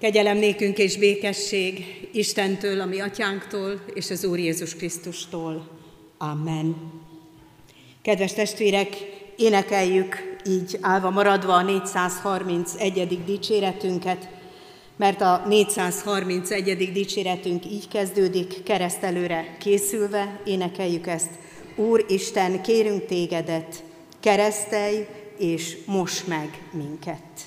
Kegyelem nékünk és békesség Istentől, a mi atyánktól és az Úr Jézus Krisztustól. Amen. Kedves testvérek, énekeljük így állva maradva a 431. dicséretünket, mert a 431. dicséretünk így kezdődik, keresztelőre készülve, énekeljük ezt. Úr Isten, kérünk tégedet, keresztelj és mos meg minket.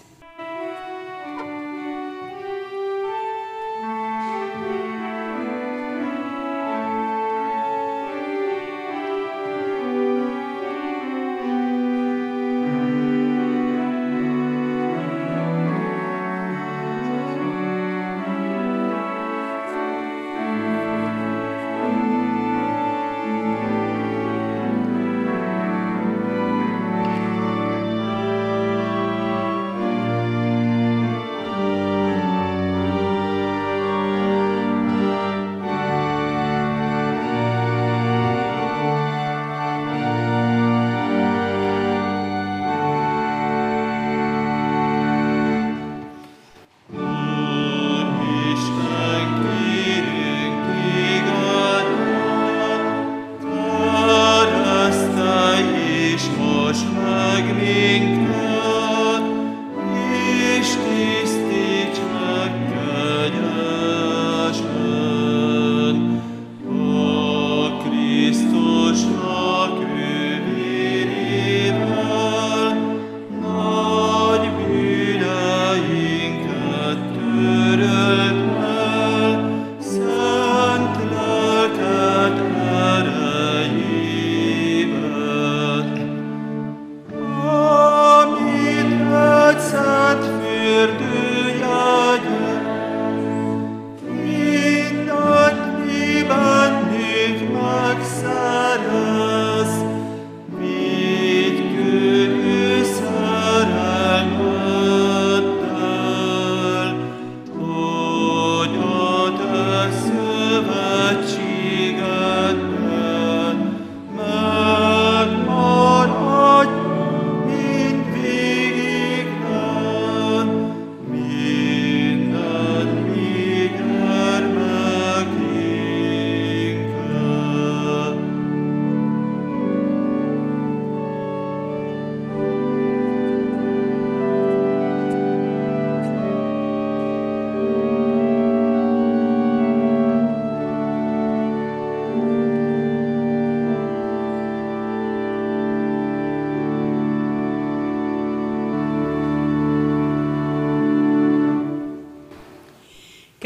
pierdut.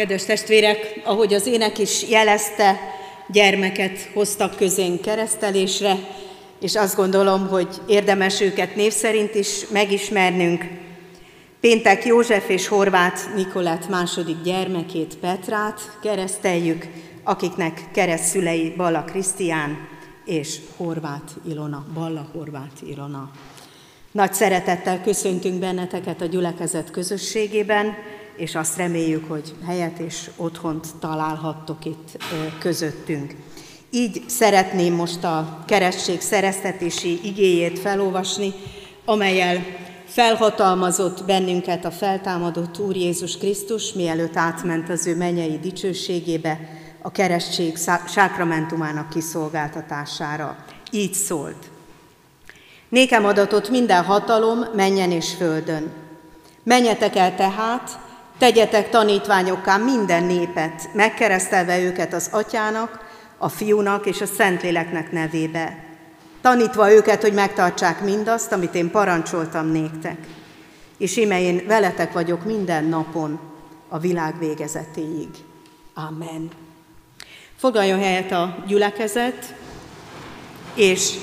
Kedves testvérek, ahogy az ének is jelezte, gyermeket hoztak közénk keresztelésre, és azt gondolom, hogy érdemes őket név szerint is megismernünk. Péntek József és Horváth Nikolát második gyermekét, Petrát kereszteljük, akiknek keresztszülei Balla Krisztián és Horváth Ilona, Balla Horváth Ilona. Nagy szeretettel köszöntünk benneteket a gyülekezet közösségében, és azt reméljük, hogy helyet és otthont találhattok itt közöttünk. Így szeretném most a keresztség szereztetési igéjét felolvasni, amelyel felhatalmazott bennünket a feltámadott Úr Jézus Krisztus, mielőtt átment az ő mennyei dicsőségébe, a keresztség sákramentumának kiszolgáltatására. Így szólt. Nékem adatot minden hatalom menjen és földön. Menjetek el tehát, Tegyetek tanítványokká minden népet, megkeresztelve őket az atyának, a fiúnak és a szentléleknek nevébe, tanítva őket, hogy megtartsák mindazt, amit én parancsoltam néktek. És ime én veletek vagyok minden napon a világ végezetéig. Amen. Foglaljon helyet a gyülekezet, és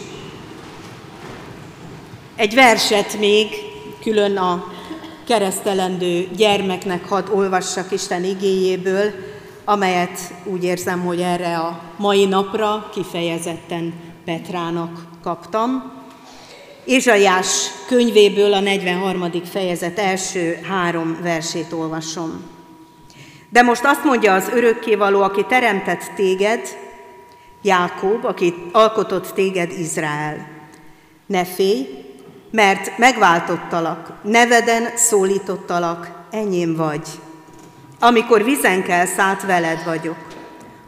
egy verset még külön a keresztelendő gyermeknek hadd olvassak Isten igéjéből, amelyet úgy érzem, hogy erre a mai napra kifejezetten Petrának kaptam. Ézsaiás könyvéből a 43. fejezet első három versét olvasom. De most azt mondja az örökkévaló, aki teremtett téged, Jákob, aki alkotott téged Izrael. Ne félj, mert megváltottalak, neveden szólítottalak, enyém vagy. Amikor vizen kell szállt veled vagyok,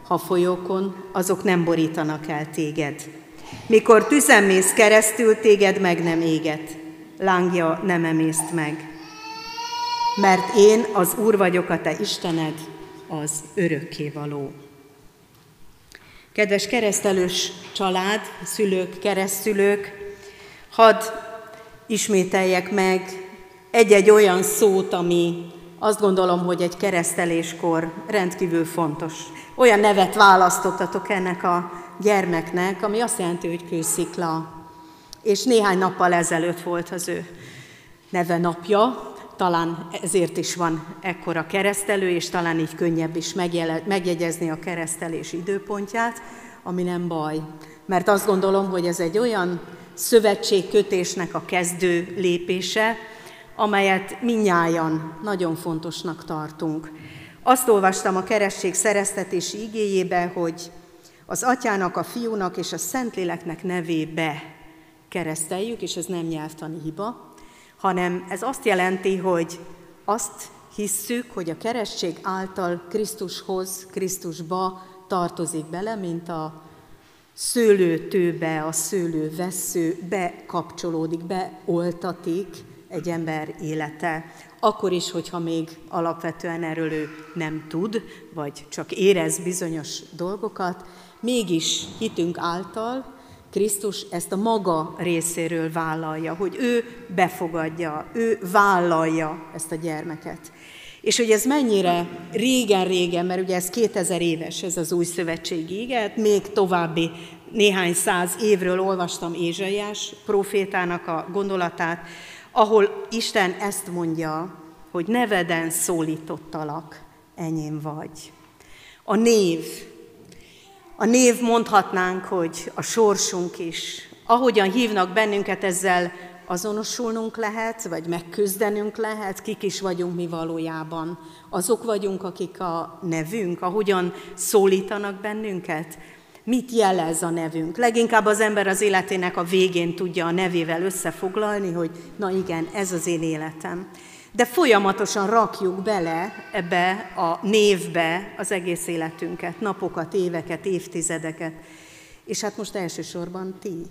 ha folyókon, azok nem borítanak el téged. Mikor tüzen mész keresztül, téged meg nem éget, lángja nem emészt meg. Mert én az Úr vagyok, a te Istened, az örökkévaló. Kedves keresztelős család, szülők, keresztülők, hadd ismételjek meg egy-egy olyan szót, ami azt gondolom, hogy egy kereszteléskor rendkívül fontos. Olyan nevet választottatok ennek a gyermeknek, ami azt jelenti, hogy kőszikla. És néhány nappal ezelőtt volt az ő neve napja, talán ezért is van ekkora keresztelő, és talán így könnyebb is megjegyezni a keresztelés időpontját, ami nem baj. Mert azt gondolom, hogy ez egy olyan szövetségkötésnek a kezdő lépése, amelyet minnyájan nagyon fontosnak tartunk. Azt olvastam a keresztség szereztetési igéjébe, hogy az atyának, a fiúnak és a szentléleknek nevébe kereszteljük, és ez nem nyelvtani hiba, hanem ez azt jelenti, hogy azt hisszük, hogy a keresztség által Krisztushoz, Krisztusba tartozik bele, mint a szőlőtőbe, a szőlővesző bekapcsolódik, beoltatik egy ember élete. Akkor is, hogyha még alapvetően erről ő nem tud, vagy csak érez bizonyos dolgokat, mégis hitünk által Krisztus ezt a maga részéről vállalja, hogy ő befogadja, ő vállalja ezt a gyermeket. És hogy ez mennyire régen-régen, mert ugye ez 2000 éves, ez az új szövetségi íget, még további néhány száz évről olvastam Ézsaiás profétának a gondolatát, ahol Isten ezt mondja, hogy neveden szólítottalak, enyém vagy. A név, a név mondhatnánk, hogy a sorsunk is. Ahogyan hívnak bennünket, ezzel azonosulnunk lehet, vagy megküzdenünk lehet, kik is vagyunk mi valójában. Azok vagyunk, akik a nevünk, ahogyan szólítanak bennünket. Mit jelez a nevünk? Leginkább az ember az életének a végén tudja a nevével összefoglalni, hogy na igen, ez az én életem de folyamatosan rakjuk bele ebbe a névbe az egész életünket, napokat, éveket, évtizedeket. És hát most elsősorban ti,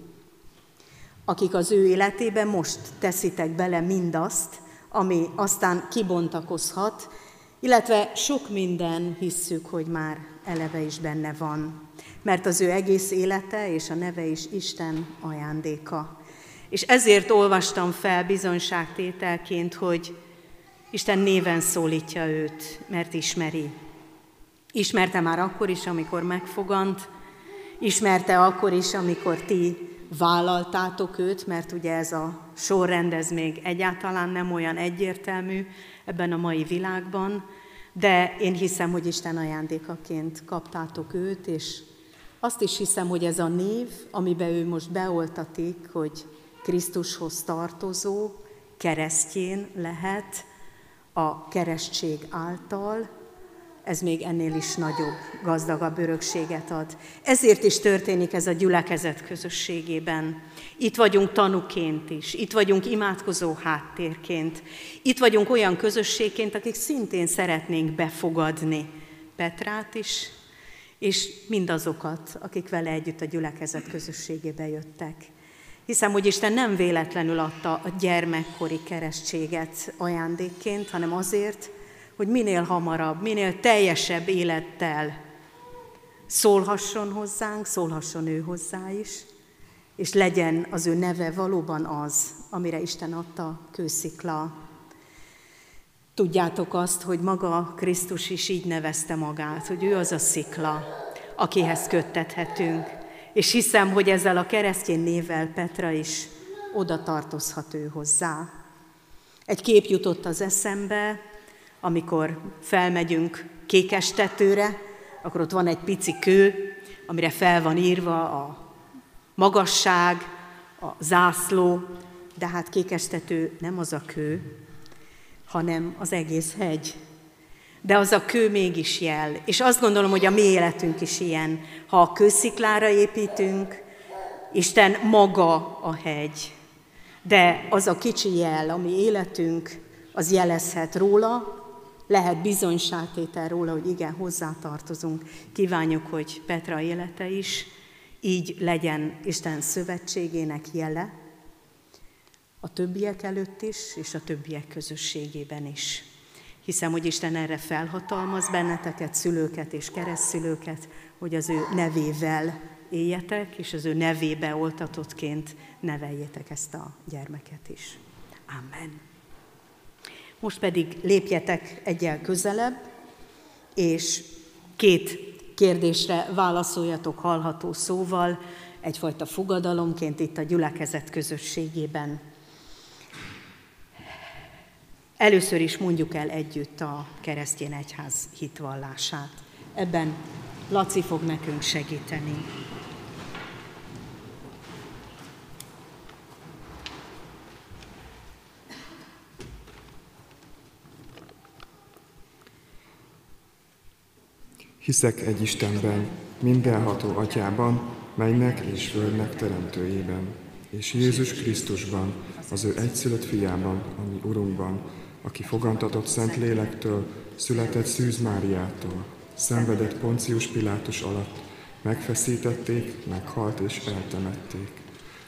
akik az ő életében most teszitek bele mindazt, ami aztán kibontakozhat, illetve sok minden hisszük, hogy már eleve is benne van, mert az ő egész élete és a neve is Isten ajándéka. És ezért olvastam fel bizonyságtételként, hogy Isten néven szólítja őt, mert ismeri. Ismerte már akkor is, amikor megfogant, ismerte akkor is, amikor ti vállaltátok őt, mert ugye ez a sorrend ez még egyáltalán nem olyan egyértelmű ebben a mai világban, de én hiszem, hogy Isten ajándékaként kaptátok őt, és azt is hiszem, hogy ez a név, amiben ő most beoltatik, hogy Krisztushoz tartozó, keresztjén lehet, a keresztség által, ez még ennél is nagyobb, gazdagabb örökséget ad. Ezért is történik ez a gyülekezet közösségében. Itt vagyunk tanuként is, itt vagyunk imádkozó háttérként, itt vagyunk olyan közösségként, akik szintén szeretnénk befogadni Petrát is, és mindazokat, akik vele együtt a gyülekezet közösségébe jöttek. Hiszem, hogy Isten nem véletlenül adta a gyermekkori keresztséget ajándékként, hanem azért, hogy minél hamarabb, minél teljesebb élettel szólhasson hozzánk, szólhasson ő hozzá is, és legyen az ő neve valóban az, amire Isten adta kőszikla. Tudjátok azt, hogy maga Krisztus is így nevezte magát, hogy ő az a szikla, akihez köttethetünk, és hiszem, hogy ezzel a keresztény névvel Petra is oda tartozhat ő hozzá. Egy kép jutott az eszembe, amikor felmegyünk kékestetőre, akkor ott van egy pici kő, amire fel van írva a magasság, a zászló, de hát kékestető nem az a kő, hanem az egész hegy, de az a kő mégis jel. És azt gondolom, hogy a mi életünk is ilyen. Ha a kősziklára építünk, Isten maga a hegy. De az a kicsi jel, ami életünk, az jelezhet róla, lehet bizonyságtétel róla, hogy igen, hozzátartozunk. Kívánjuk, hogy Petra élete is így legyen Isten szövetségének jele, a többiek előtt is, és a többiek közösségében is. Hiszem, hogy Isten erre felhatalmaz benneteket, szülőket és keresztszülőket, hogy az ő nevével éljetek, és az ő nevébe oltatottként neveljétek ezt a gyermeket is. Amen. Most pedig lépjetek egyel közelebb, és két kérdésre válaszoljatok hallható szóval, egyfajta fogadalomként itt a gyülekezet közösségében. Először is mondjuk el együtt a keresztény egyház hitvallását. Ebben Laci fog nekünk segíteni. Hiszek egy Istenben, mindenható atyában, mennek és földnek teremtőjében, és Jézus Krisztusban, az ő egyszülött fiában, ami Urunkban, aki fogantatott Szent Lélektől, született Szűz Máriától, szenvedett Poncius Pilátus alatt, megfeszítették, meghalt és eltemették.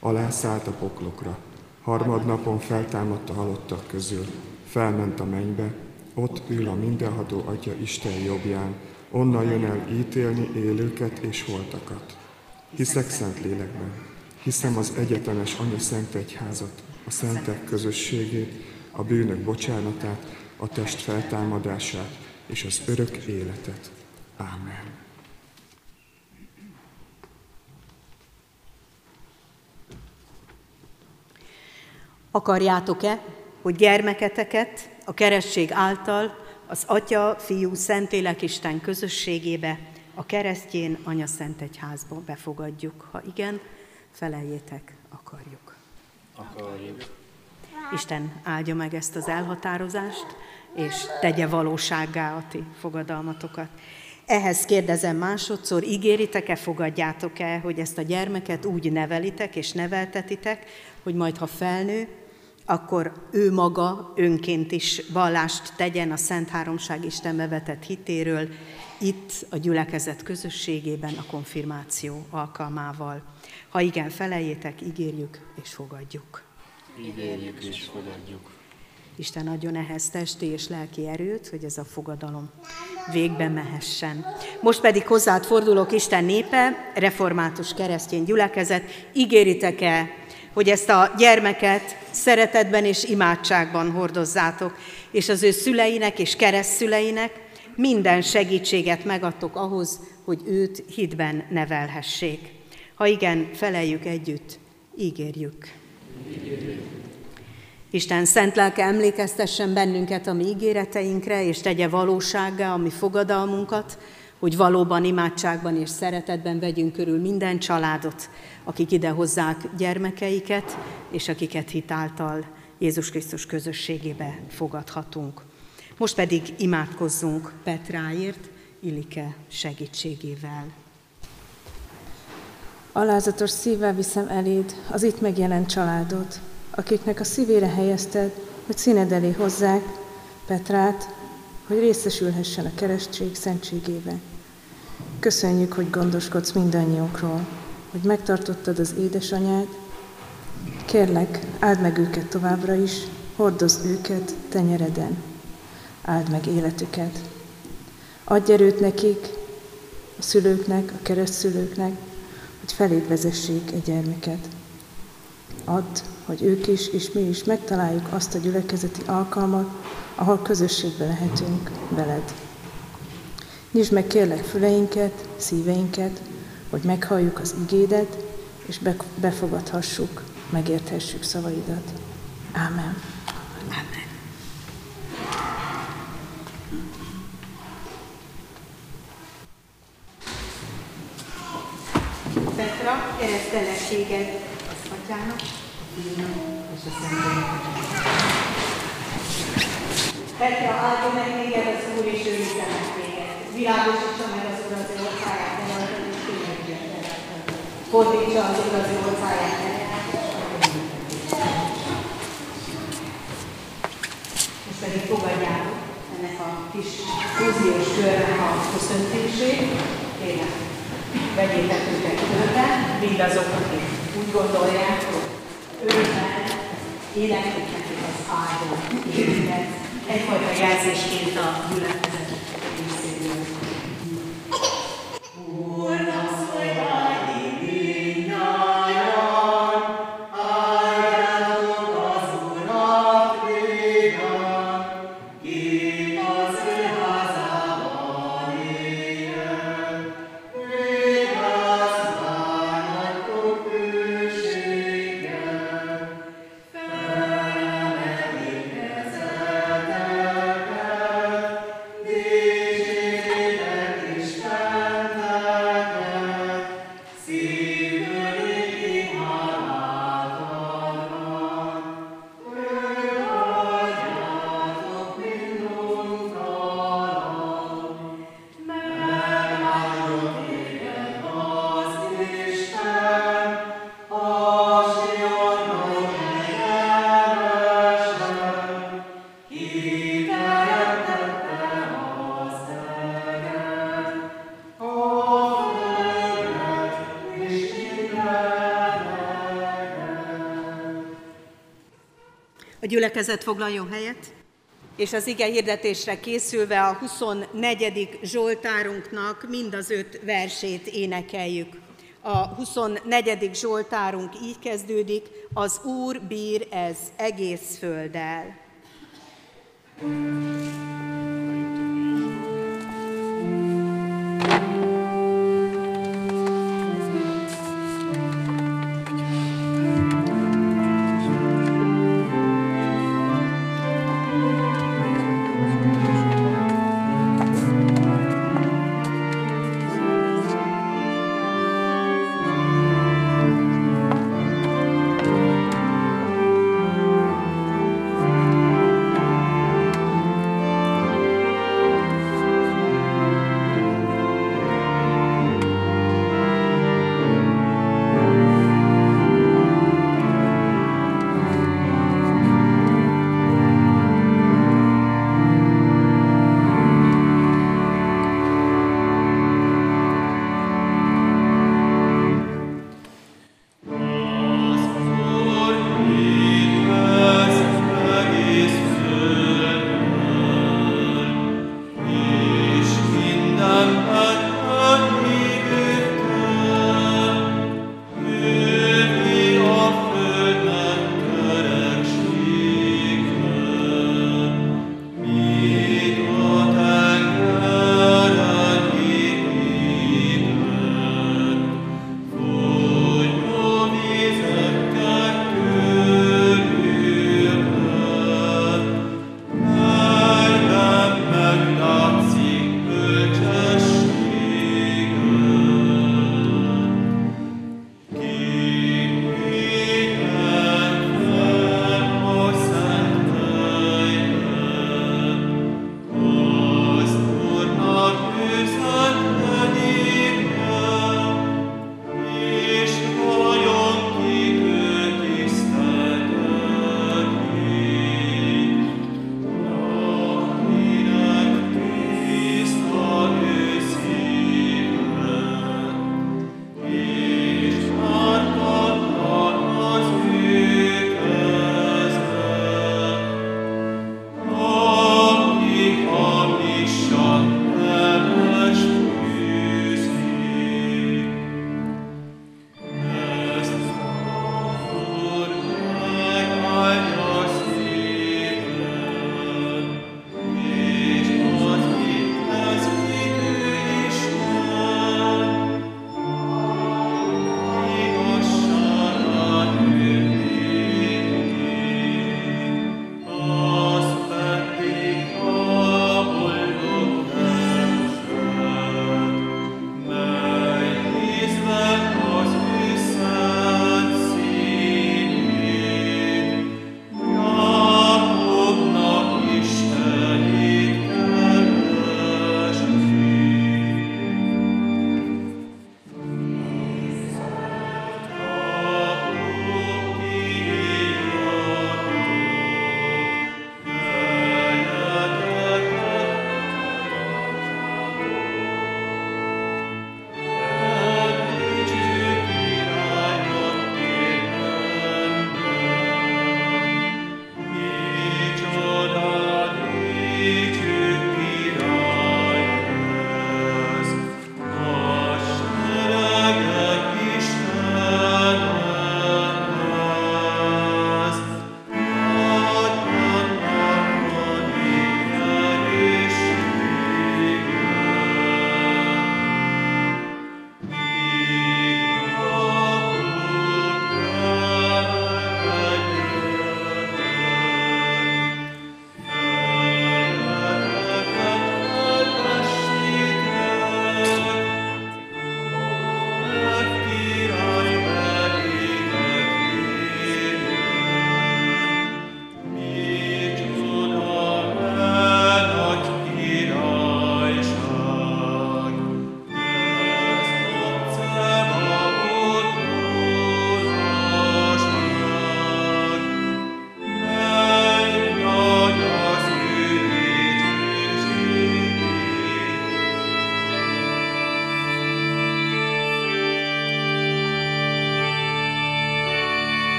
Alászállt a poklokra, harmadnapon feltámadt a halottak közül, felment a mennybe, ott ül a mindenható Atya Isten jobbján, onnan jön el ítélni élőket és holtakat. Hiszek Szent Lélekben, hiszem az egyetemes Anya Szent Egyházat, a szentek közösségét, a bűnök bocsánatát, a test feltámadását és az örök életet. Ámen. Akarjátok-e, hogy gyermeketeket a keresztség által az Atya, Fiú, Szentlélek Isten közösségébe, a keresztjén Anya Szent Egyházba befogadjuk. Ha igen, feleljétek, akarjuk. Akarjuk. Isten áldja meg ezt az elhatározást, és tegye valósággá a ti fogadalmatokat. Ehhez kérdezem másodszor, ígéritek-e, fogadjátok-e, hogy ezt a gyermeket úgy nevelitek és neveltetitek, hogy majd ha felnő, akkor ő maga önként is vallást tegyen a Szent Háromság Istenbe vetett hitéről, itt a gyülekezet közösségében a konfirmáció alkalmával. Ha igen, feleljétek, ígérjük és fogadjuk. Ígérjük és fogadjuk. Isten adjon ehhez testi és lelki erőt, hogy ez a fogadalom végbe mehessen. Most pedig hozzád fordulok, Isten népe, református keresztény gyülekezet, ígéritek-e, hogy ezt a gyermeket szeretetben és imádságban hordozzátok, és az ő szüleinek és keresztszüleinek minden segítséget megadtok ahhoz, hogy őt hitben nevelhessék. Ha igen, feleljük együtt, ígérjük. ígérjük. Isten szent lelke emlékeztessen bennünket a mi ígéreteinkre, és tegye valósággá a mi fogadalmunkat, hogy valóban imádságban és szeretetben vegyünk körül minden családot, akik ide hozzák gyermekeiket, és akiket hitáltal Jézus Krisztus közösségébe fogadhatunk. Most pedig imádkozzunk Petráért, Ilike segítségével. Alázatos szívvel viszem eléd az itt megjelent családot, akiknek a szívére helyezted, hogy színed elé hozzák Petrát, hogy részesülhessen a keresztség szentségébe. Köszönjük, hogy gondoskodsz mindannyiunkról, hogy megtartottad az édesanyát. Kérlek, áld meg őket továbbra is, hordozd őket tenyereden. Áld meg életüket. Adj erőt nekik, a szülőknek, a keresztszülőknek, hogy feléd vezessék egy gyermeket. Add, hogy ők is, és mi is megtaláljuk azt a gyülekezeti alkalmat, ahol közösségbe lehetünk veled. Nyisd meg kérlek füleinket, szíveinket, hogy meghalljuk az igédet, és befogadhassuk, megérthessük szavaidat. Ámen. Amen. Petra, keresztelességed az atyának, és a szentléleknek. Petra, áldja meg téged az Úr, és ő meg téged. Világosítsa meg az Úr az ő orszáját, ne rajtad, és tényleg Fordítsa az Úr az ő orszáját, ne Most pedig fogadjátok ennek a kis fúziós körnek a köszöntését. Kérem, vegyétek őket körbe, mindazok, akik úgy gondolják, hogy énekelik nekik az áldó életet. Egyfajta jelzésként a gyülekezet részéről. Gyülekezet foglaljon helyet, és az ige hirdetésre készülve a 24. Zsoltárunknak mind az öt versét énekeljük. A 24. Zsoltárunk így kezdődik, az Úr bír ez egész földdel.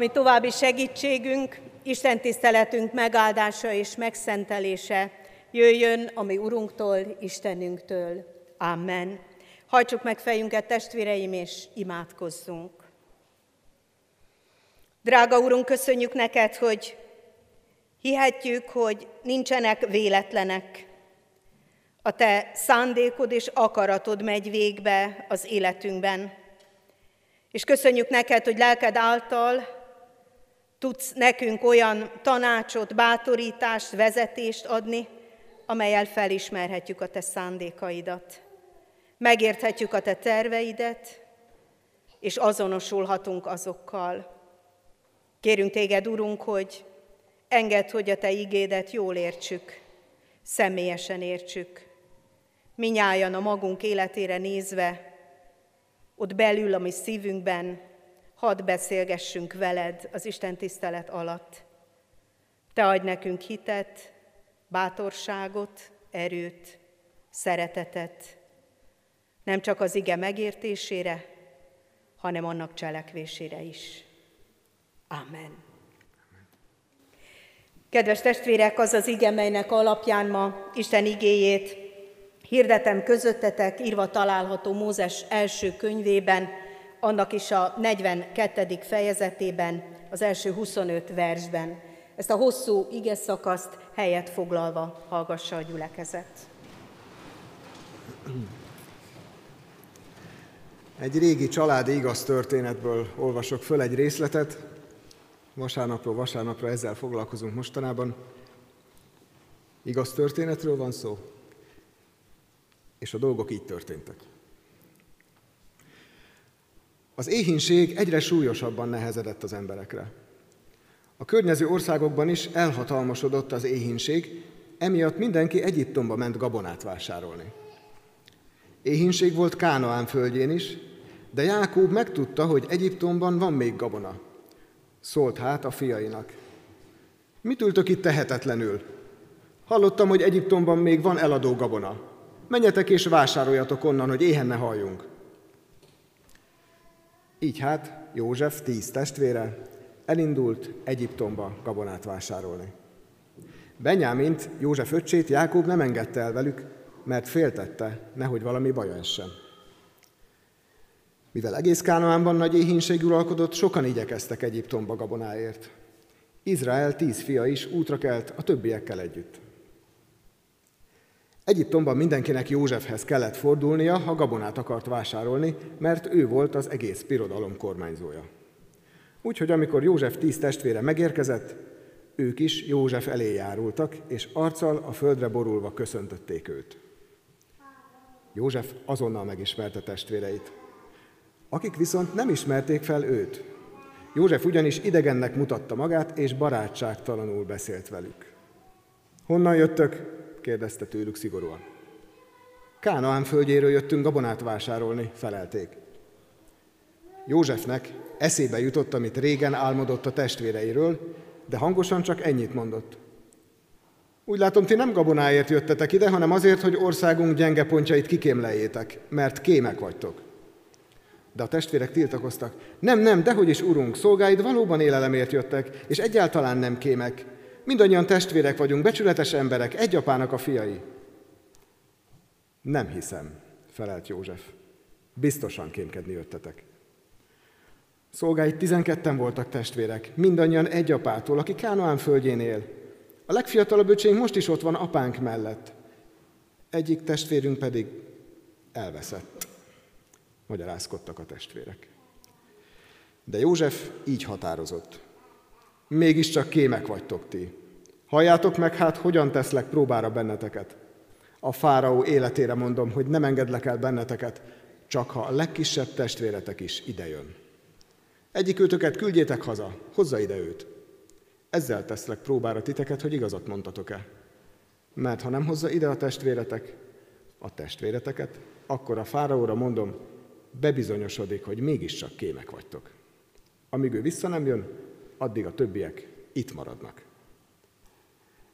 Ami további segítségünk, Isten tiszteletünk megáldása és megszentelése jöjjön, ami Urunktól, Istenünktől. Amen. Hajtsuk meg fejünket, testvéreim, és imádkozzunk. Drága Urunk, köszönjük neked, hogy hihetjük, hogy nincsenek véletlenek. A te szándékod és akaratod megy végbe az életünkben. És köszönjük neked, hogy lelked által tudsz nekünk olyan tanácsot, bátorítást, vezetést adni, amelyel felismerhetjük a te szándékaidat. Megérthetjük a te terveidet, és azonosulhatunk azokkal. Kérünk téged, Urunk, hogy engedd, hogy a te igédet jól értsük, személyesen értsük. Minnyájan a magunk életére nézve, ott belül a mi szívünkben, hadd beszélgessünk veled az Isten tisztelet alatt. Te adj nekünk hitet, bátorságot, erőt, szeretetet, nem csak az ige megértésére, hanem annak cselekvésére is. Amen. Kedves testvérek, az az ige, melynek alapján ma Isten igéjét hirdetem közöttetek, írva található Mózes első könyvében, annak is a 42. fejezetében, az első 25 versben. Ezt a hosszú ige szakaszt helyet foglalva hallgassa a gyülekezet. Egy régi családi igaz történetből olvasok föl egy részletet. Vasárnapról vasárnapra ezzel foglalkozunk mostanában. Igaz történetről van szó, és a dolgok így történtek. Az éhínség egyre súlyosabban nehezedett az emberekre. A környező országokban is elhatalmasodott az éhínség, emiatt mindenki Egyiptomba ment gabonát vásárolni. Éhínség volt Kánaán földjén is, de Jákób megtudta, hogy Egyiptomban van még gabona. Szólt hát a fiainak. Mit ültök itt tehetetlenül? Hallottam, hogy Egyiptomban még van eladó gabona. Menjetek és vásároljatok onnan, hogy éhen ne halljunk. Így hát József tíz testvére elindult Egyiptomba gabonát vásárolni. Benyámint, József öccsét Jákob nem engedte el velük, mert féltette, nehogy valami baja essen. Mivel egész Kánaánban nagy éhínség uralkodott, sokan igyekeztek Egyiptomba gabonáért. Izrael tíz fia is útra kelt a többiekkel együtt. Egyiptomban mindenkinek Józsefhez kellett fordulnia, ha gabonát akart vásárolni, mert ő volt az egész pirodalom kormányzója. Úgyhogy amikor József tíz testvére megérkezett, ők is József elé járultak, és arccal a földre borulva köszöntötték őt. József azonnal megismerte testvéreit, akik viszont nem ismerték fel őt. József ugyanis idegennek mutatta magát, és barátságtalanul beszélt velük. Honnan jöttök? Kérdezte tőlük szigorúan. Kánaán földjéről jöttünk gabonát vásárolni, felelték. Józsefnek eszébe jutott, amit régen álmodott a testvéreiről, de hangosan csak ennyit mondott. Úgy látom, ti nem gabonáért jöttetek ide, hanem azért, hogy országunk gyenge pontjait kikémleljétek, mert kémek vagytok. De a testvérek tiltakoztak. Nem, nem, dehogy is, urunk, szolgáid valóban élelemért jöttek, és egyáltalán nem kémek. Mindannyian testvérek vagyunk, becsületes emberek, egy apának a fiai. Nem hiszem, felelt József. Biztosan kémkedni jöttetek. Szolgáit tizenketten voltak testvérek, mindannyian egy apától, aki Kánoán földjén él. A legfiatalabb öcsénk most is ott van apánk mellett. Egyik testvérünk pedig elveszett. Magyarázkodtak a testvérek. De József így határozott. Mégiscsak kémek vagytok ti. Halljátok meg hát, hogyan teszlek próbára benneteket. A fáraó életére mondom, hogy nem engedlek el benneteket, csak ha a legkisebb testvéretek is idejön. Egyik őtöket küldjétek haza, hozza ide őt. Ezzel teszlek próbára titeket, hogy igazat mondtatok-e. Mert ha nem hozza ide a testvéretek, a testvéreteket, akkor a fáraóra mondom, bebizonyosodik, hogy mégiscsak kémek vagytok. Amíg ő vissza nem jön, addig a többiek itt maradnak.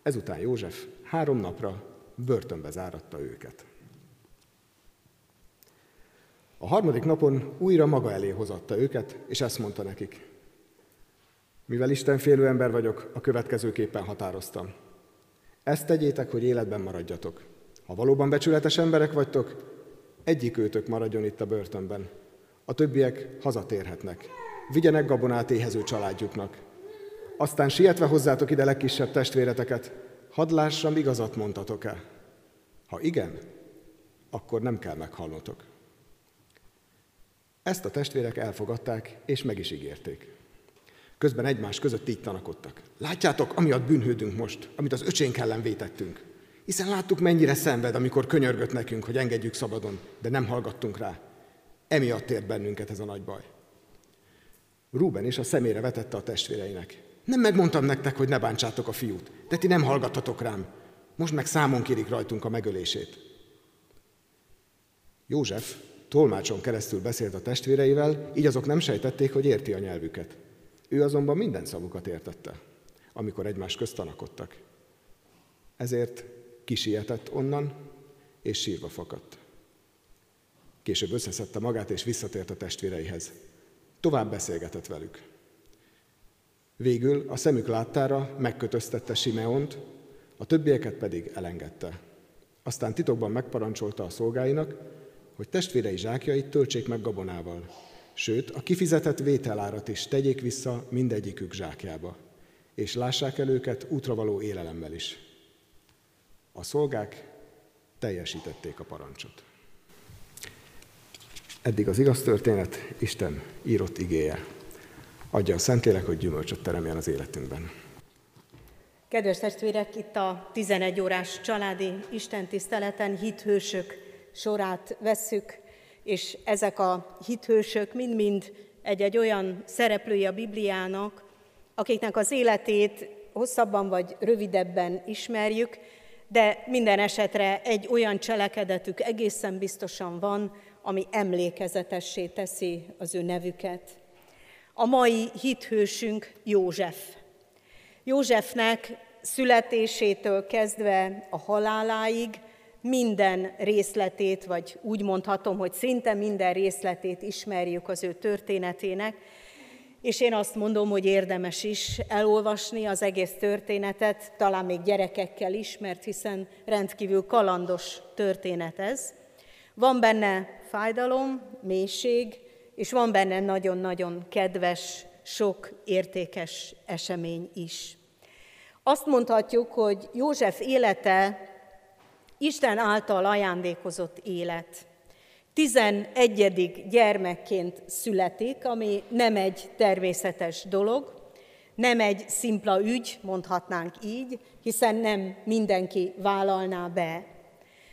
Ezután József három napra börtönbe záratta őket. A harmadik napon újra maga elé hozatta őket, és ezt mondta nekik. Mivel Isten félő ember vagyok, a következőképpen határoztam. Ezt tegyétek, hogy életben maradjatok. Ha valóban becsületes emberek vagytok, egyik őtök maradjon itt a börtönben. A többiek hazatérhetnek. Vigyenek gabonát éhező családjuknak. Aztán sietve hozzátok ide legkisebb testvéreteket, hadd lássam, igazat mondtatok-e. Ha igen, akkor nem kell meghalnotok. Ezt a testvérek elfogadták, és meg is ígérték. Közben egymás között így tanakodtak. Látjátok, amiatt bűnhődünk most, amit az öcsénk ellen vétettünk. Hiszen láttuk, mennyire szenved, amikor könyörgött nekünk, hogy engedjük szabadon, de nem hallgattunk rá. Emiatt ért bennünket ez a nagy baj. Rúben is a szemére vetette a testvéreinek. Nem megmondtam nektek, hogy ne bántsátok a fiút, de ti nem hallgattatok rám. Most meg számon kérik rajtunk a megölését. József tolmácson keresztül beszélt a testvéreivel, így azok nem sejtették, hogy érti a nyelvüket. Ő azonban minden szavukat értette, amikor egymás közt tanakodtak. Ezért kisietett onnan, és sírva fakadt. Később összeszedte magát, és visszatért a testvéreihez. Tovább beszélgetett velük. Végül a szemük láttára megkötöztette Simeont, a többieket pedig elengedte. Aztán titokban megparancsolta a szolgáinak, hogy testvérei zsákjait töltsék meg gabonával, sőt, a kifizetett vételárat is tegyék vissza mindegyikük zsákjába, és lássák el őket útravaló élelemmel is. A szolgák teljesítették a parancsot. Eddig az igaz történet, Isten írott igéje. Adja a Szentlélek, hogy gyümölcsöt teremjen az életünkben. Kedves testvérek, itt a 11 órás családi istentiszteleten hithősök sorát vesszük, és ezek a hithősök mind-mind egy-egy olyan szereplője a Bibliának, akiknek az életét hosszabban vagy rövidebben ismerjük, de minden esetre egy olyan cselekedetük egészen biztosan van, ami emlékezetessé teszi az ő nevüket. A mai hithősünk József. Józsefnek születésétől kezdve a haláláig minden részletét, vagy úgy mondhatom, hogy szinte minden részletét ismerjük az ő történetének, és én azt mondom, hogy érdemes is elolvasni az egész történetet, talán még gyerekekkel is, mert hiszen rendkívül kalandos történet ez. Van benne fájdalom, mélység, és van benne nagyon-nagyon kedves, sok értékes esemény is. Azt mondhatjuk, hogy József élete Isten által ajándékozott élet. 11. gyermekként születik, ami nem egy természetes dolog, nem egy szimpla ügy, mondhatnánk így, hiszen nem mindenki vállalná be.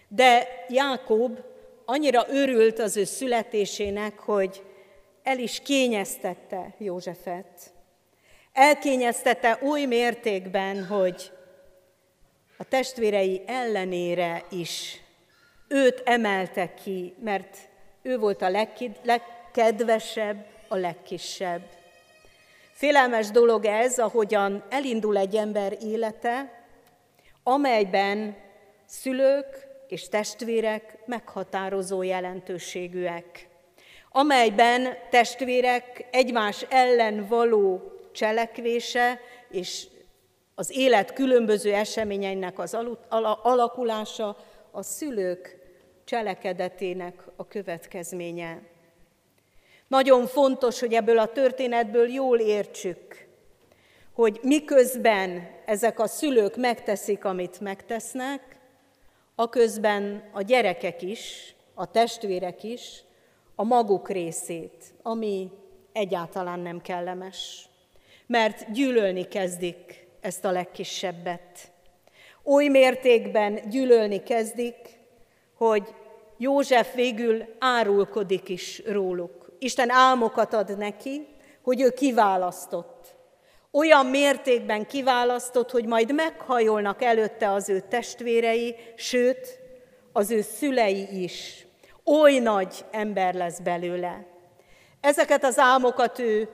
De Jákob annyira örült az ő születésének, hogy el is kényeztette Józsefet. Elkényeztette oly mértékben, hogy a testvérei ellenére is őt emelte ki, mert ő volt a legkedvesebb, a legkisebb. Félelmes dolog ez, ahogyan elindul egy ember élete, amelyben szülők és testvérek meghatározó jelentőségűek, amelyben testvérek egymás ellen való cselekvése és az élet különböző eseményeinek az alakulása a szülők cselekedetének a következménye. Nagyon fontos, hogy ebből a történetből jól értsük, hogy miközben ezek a szülők megteszik, amit megtesznek, aközben a gyerekek is, a testvérek is a maguk részét, ami egyáltalán nem kellemes. Mert gyűlölni kezdik ezt a legkisebbet. Oly mértékben gyűlölni kezdik, hogy József végül árulkodik is róluk. Isten álmokat ad neki, hogy ő kiválasztott. Olyan mértékben kiválasztott, hogy majd meghajolnak előtte az ő testvérei, sőt, az ő szülei is. Oly nagy ember lesz belőle. Ezeket az álmokat ő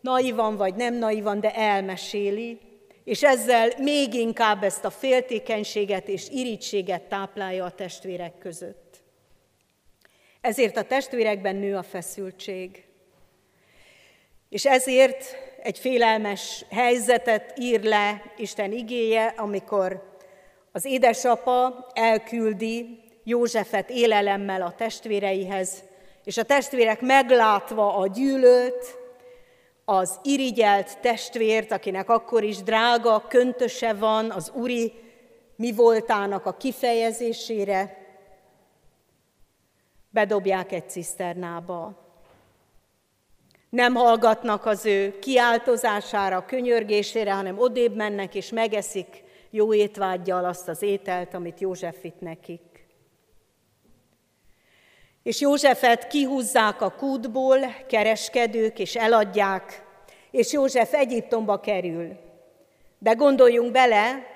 naivan vagy nem naivan, de elmeséli, és ezzel még inkább ezt a féltékenységet és irítséget táplálja a testvérek között. Ezért a testvérekben nő a feszültség. És ezért egy félelmes helyzetet ír le Isten igéje, amikor az édesapa elküldi Józsefet élelemmel a testvéreihez, és a testvérek meglátva a gyűlölt, az irigyelt testvért, akinek akkor is drága köntöse van az uri mi voltának a kifejezésére, bedobják egy ciszternába. Nem hallgatnak az ő kiáltozására, könyörgésére, hanem odébb mennek és megeszik jó étvágyjal azt az ételt, amit József vitt nekik. És Józsefet kihúzzák a kútból, kereskedők, és eladják, és József Egyiptomba kerül. De gondoljunk bele,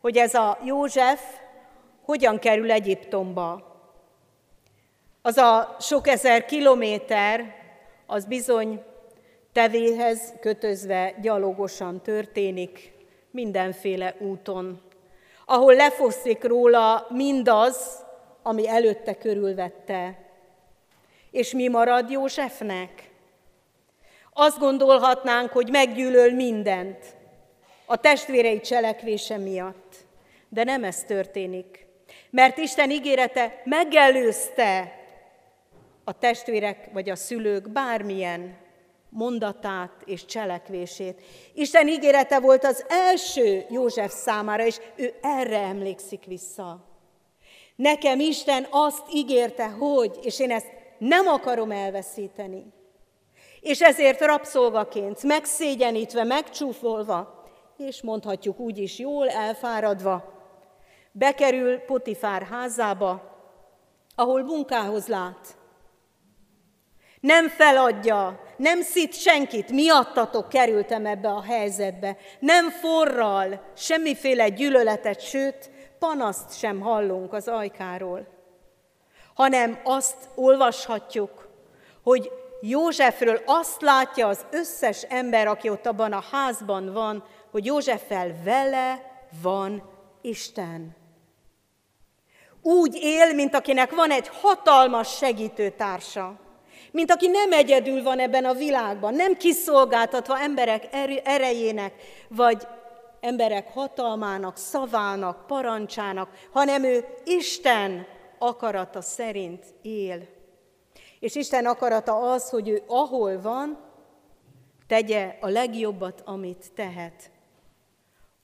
hogy ez a József hogyan kerül Egyiptomba. Az a sok ezer kilométer, az bizony tevéhez kötözve gyalogosan történik, mindenféle úton, ahol lefoszlik róla mindaz, ami előtte körülvette. És mi marad Józsefnek? Azt gondolhatnánk, hogy meggyűlöl mindent a testvérei cselekvése miatt. De nem ez történik. Mert Isten ígérete megelőzte a testvérek vagy a szülők bármilyen mondatát és cselekvését. Isten ígérete volt az első József számára, és ő erre emlékszik vissza. Nekem Isten azt ígérte, hogy, és én ezt nem akarom elveszíteni. És ezért rabszolgaként, megszégyenítve, megcsúfolva, és mondhatjuk úgy is jól elfáradva, bekerül Potifár házába, ahol munkához lát, nem feladja, nem szít senkit, miattatok kerültem ebbe a helyzetbe. Nem forral semmiféle gyűlöletet, sőt, panaszt sem hallunk az ajkáról. Hanem azt olvashatjuk, hogy Józsefről azt látja az összes ember, aki ott abban a házban van, hogy Józseffel vele van Isten. Úgy él, mint akinek van egy hatalmas segítőtársa mint aki nem egyedül van ebben a világban, nem kiszolgáltatva emberek erejének, vagy emberek hatalmának, szavának, parancsának, hanem ő Isten akarata szerint él. És Isten akarata az, hogy ő ahol van, tegye a legjobbat, amit tehet.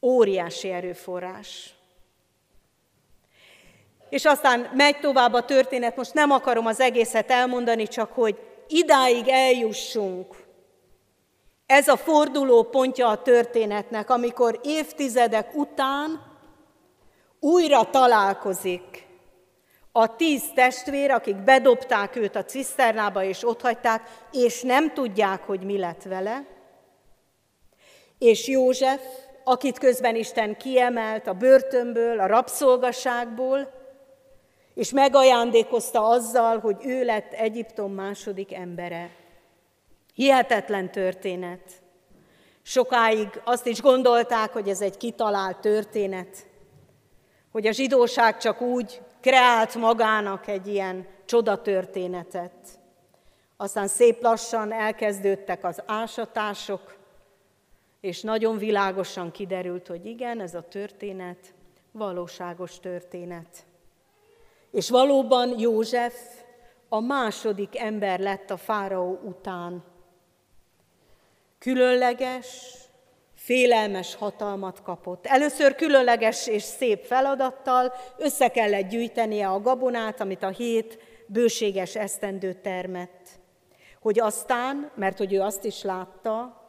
Óriási erőforrás. És aztán megy tovább a történet, most nem akarom az egészet elmondani, csak hogy idáig eljussunk. Ez a forduló pontja a történetnek, amikor évtizedek után újra találkozik a tíz testvér, akik bedobták őt a ciszternába és otthagyták, és nem tudják, hogy mi lett vele, és József, akit közben Isten kiemelt a börtönből, a rabszolgaságból, és megajándékozta azzal, hogy ő lett Egyiptom második embere. Hihetetlen történet. Sokáig azt is gondolták, hogy ez egy kitalált történet, hogy a zsidóság csak úgy kreált magának egy ilyen csodatörténetet. Aztán szép lassan elkezdődtek az ásatások, és nagyon világosan kiderült, hogy igen, ez a történet valóságos történet. És valóban József a második ember lett a fáraó után. Különleges, félelmes hatalmat kapott. Először különleges és szép feladattal össze kellett gyűjtenie a gabonát, amit a hét bőséges esztendő termett. Hogy aztán, mert hogy ő azt is látta,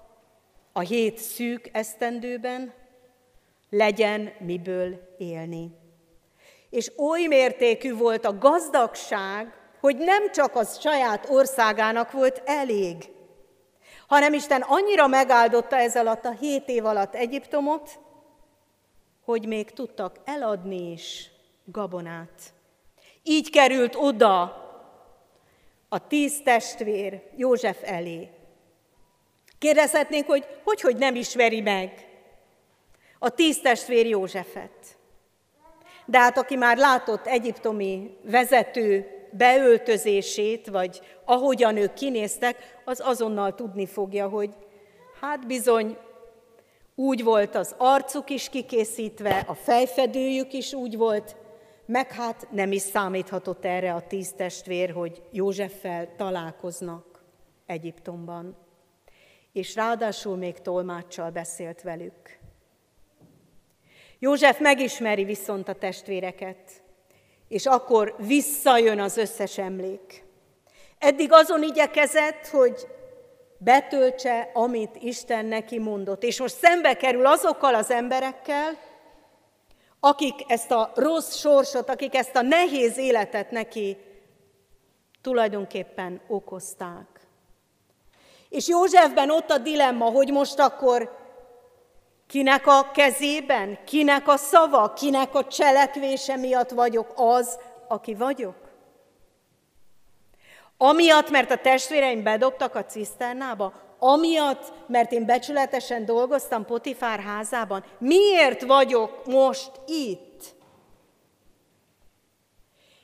a hét szűk esztendőben legyen miből élni és oly mértékű volt a gazdagság, hogy nem csak az saját országának volt elég, hanem Isten annyira megáldotta ez alatt a hét év alatt Egyiptomot, hogy még tudtak eladni is gabonát. Így került oda a tíz testvér József elé. Kérdezhetnénk, hogy hogy, hogy nem ismeri meg a tíz testvér Józsefet. De hát aki már látott egyiptomi vezető beöltözését, vagy ahogyan ők kinéztek, az azonnal tudni fogja, hogy Hát bizony, úgy volt az arcuk is kikészítve, a fejfedőjük is úgy volt, meg hát nem is számíthatott erre a tíz testvér, hogy Józseffel találkoznak Egyiptomban. És ráadásul még tolmáccsal beszélt velük. József megismeri viszont a testvéreket, és akkor visszajön az összes emlék. Eddig azon igyekezett, hogy betöltse, amit Isten neki mondott. És most szembe kerül azokkal az emberekkel, akik ezt a rossz sorsot, akik ezt a nehéz életet neki tulajdonképpen okozták. És Józsefben ott a dilemma, hogy most akkor kinek a kezében, kinek a szava, kinek a cselekvése miatt vagyok az, aki vagyok. Amiatt, mert a testvéreim bedobtak a ciszternába, amiatt, mert én becsületesen dolgoztam Potifár házában, miért vagyok most itt?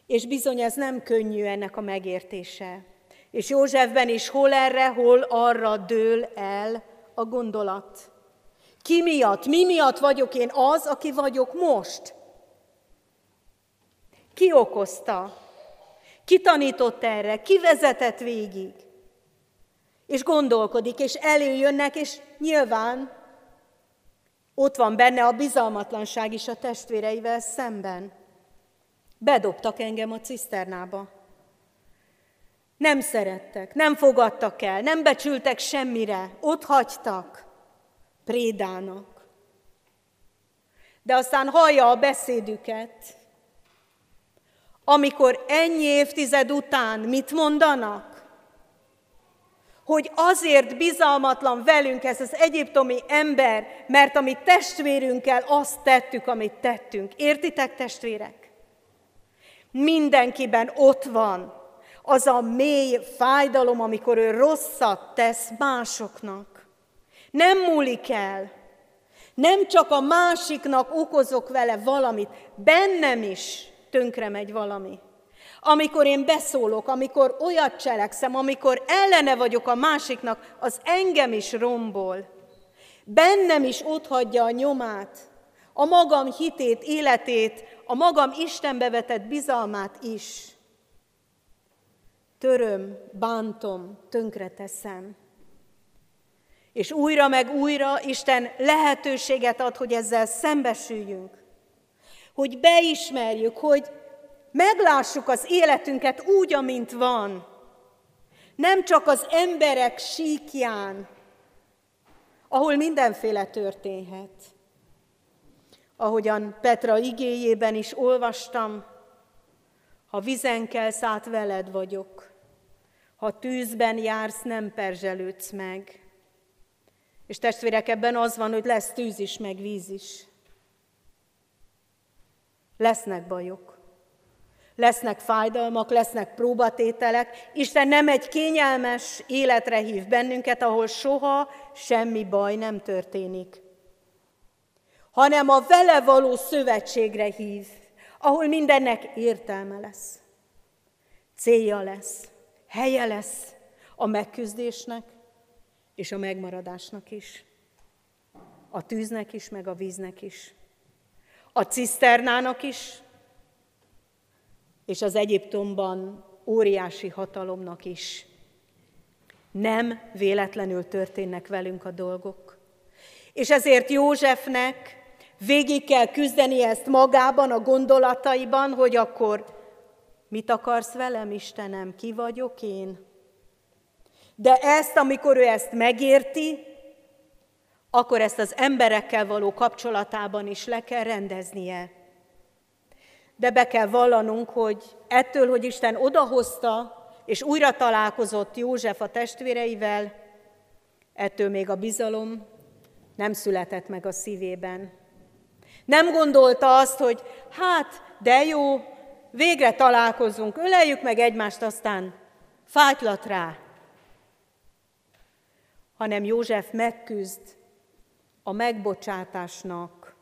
És bizony ez nem könnyű ennek a megértése. És Józsefben is hol erre, hol arra dől el a gondolat. Ki miatt, mi miatt vagyok én az, aki vagyok most? Ki okozta? Ki tanított erre? Ki vezetett végig? És gondolkodik, és előjönnek, és nyilván ott van benne a bizalmatlanság is a testvéreivel szemben. Bedobtak engem a ciszternába. Nem szerettek, nem fogadtak el, nem becsültek semmire, ott hagytak, prédának. De aztán hallja a beszédüket, amikor ennyi évtized után mit mondanak? Hogy azért bizalmatlan velünk ez az egyiptomi ember, mert a mi testvérünkkel azt tettük, amit tettünk. Értitek, testvérek? Mindenkiben ott van az a mély fájdalom, amikor ő rosszat tesz másoknak. Nem múlik el. Nem csak a másiknak okozok vele valamit, bennem is tönkre megy valami. Amikor én beszólok, amikor olyat cselekszem, amikor ellene vagyok a másiknak, az engem is rombol. Bennem is hagyja a nyomát, a magam hitét, életét, a magam Istenbe vetett bizalmát is. Töröm, bántom, tönkreteszem. És újra meg újra Isten lehetőséget ad, hogy ezzel szembesüljünk hogy beismerjük, hogy meglássuk az életünket úgy, amint van. Nem csak az emberek síkján, ahol mindenféle történhet. Ahogyan Petra igéjében is olvastam, ha vizen kelsz át, veled vagyok. Ha tűzben jársz, nem perzselődsz meg. És testvérek, ebben az van, hogy lesz tűz is, meg víz is. Lesznek bajok, lesznek fájdalmak, lesznek próbatételek. Isten nem egy kényelmes életre hív bennünket, ahol soha semmi baj nem történik, hanem a vele való szövetségre hív, ahol mindennek értelme lesz, célja lesz, helye lesz a megküzdésnek és a megmaradásnak is, a tűznek is, meg a víznek is a ciszternának is, és az Egyiptomban óriási hatalomnak is. Nem véletlenül történnek velünk a dolgok. És ezért Józsefnek végig kell küzdeni ezt magában, a gondolataiban, hogy akkor mit akarsz velem, Istenem, ki vagyok én? De ezt, amikor ő ezt megérti, akkor ezt az emberekkel való kapcsolatában is le kell rendeznie. De be kell vallanunk, hogy ettől, hogy Isten odahozta, és újra találkozott József a testvéreivel, ettől még a bizalom nem született meg a szívében. Nem gondolta azt, hogy hát, de jó, végre találkozunk, öleljük meg egymást, aztán fátylat rá. Hanem József megküzd a megbocsátásnak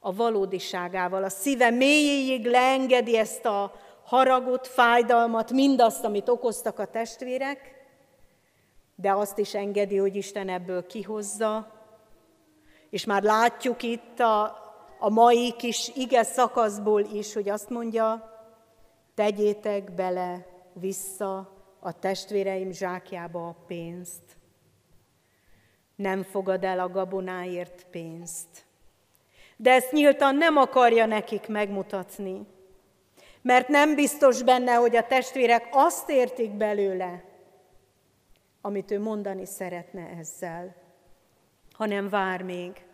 a valódiságával. A szíve mélyéig leengedi ezt a haragot, fájdalmat, mindazt, amit okoztak a testvérek, de azt is engedi, hogy Isten ebből kihozza, és már látjuk itt a, a mai kis ige szakaszból is, hogy azt mondja, tegyétek bele vissza a testvéreim zsákjába a pénzt. Nem fogad el a gabonáért pénzt. De ezt nyíltan nem akarja nekik megmutatni, mert nem biztos benne, hogy a testvérek azt értik belőle, amit ő mondani szeretne ezzel, hanem vár még.